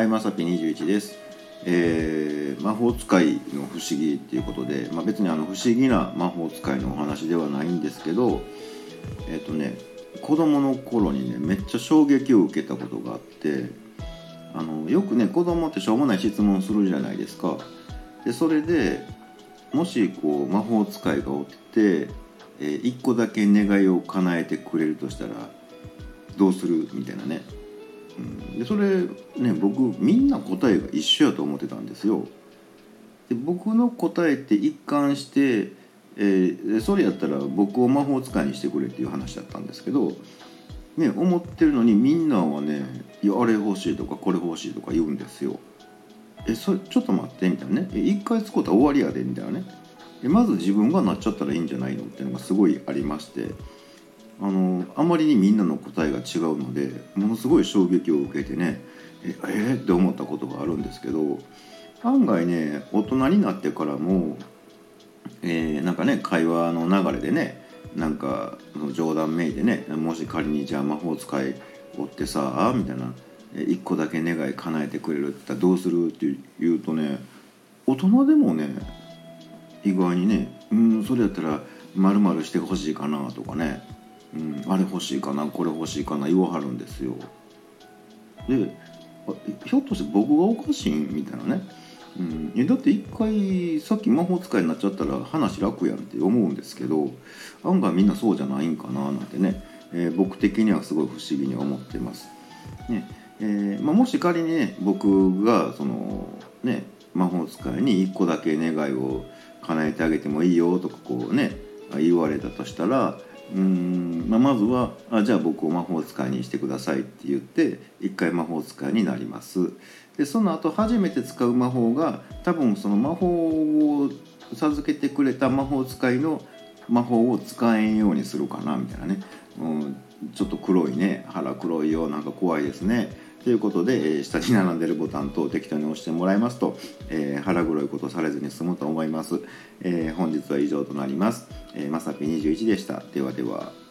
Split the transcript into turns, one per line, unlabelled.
はいまさぴ21です、えー魔法使いの不思議っていうことで、まあ、別にあの不思議な魔法使いのお話ではないんですけどえっ、とね子供の頃にねめっちゃ衝撃を受けたことがあってあのよくね子供ってしょうもない質問するじゃないですか。でそれでもしこう魔法使いがおって、えー、1個だけ願いを叶えてくれるとしたらどうする？みたいなね、でそれね僕みんな答えが一緒やと思ってたんですよ。で僕の答えって一貫して、えーそれやったら僕を魔法使いにしてくれっていう話だったんですけどね思ってるのにみんなはね「あれ欲しい」とか「これ欲しい」とか言うんですよ。えそれちょっと待ってみたいなね。一回使ったら終わりやでみたいなね。まず自分がなっちゃったらいいんじゃないのっていうのがすごいありまして。あのあまりにみんなの答えが違うのでものすごい衝撃を受けてねええーって思ったことがあるんですけど案外ね大人になってからも、えーなんかね会話の流れでねなんか冗談めいてねもし仮にじゃあ魔法使いおってさみたいなえ一個だけ願い叶えてくれるって言ったらどうするって言うとね大人でもね意外にねうんそれやったらまるしてほしいかなとかね、うん、あれ欲しいかなこれ欲しいかな言わはるんですよ。でひょっとして僕がおかしいみたいなね、うん、だって一回さっき魔法使いになっちゃったら話楽やんって思うんですけど案外みんなそうじゃないんかななんてね、えー僕的にはすごい不思議に思ってます。ねえーまあ、もし仮にね僕がそのね魔法使いに1個だけ願いを叶えてあげてもいいよとかこうね言われたとしたらうん、まあ、まずはあじゃあ僕を魔法使いにしてくださいって言って一回魔法使いになります。でその後初めて使う魔法が多分その魔法を授けてくれた魔法使いの魔法を使えんようにするかなみたいなね、うん、ちょっと黒いね腹黒いよなんか怖いですね。ということで、え下に並んでるボタンと適当に押してもらいますと、えー腹黒いことされずに済むと思います、えー本日は以上となります、えーまさぴ21でした。ではでは。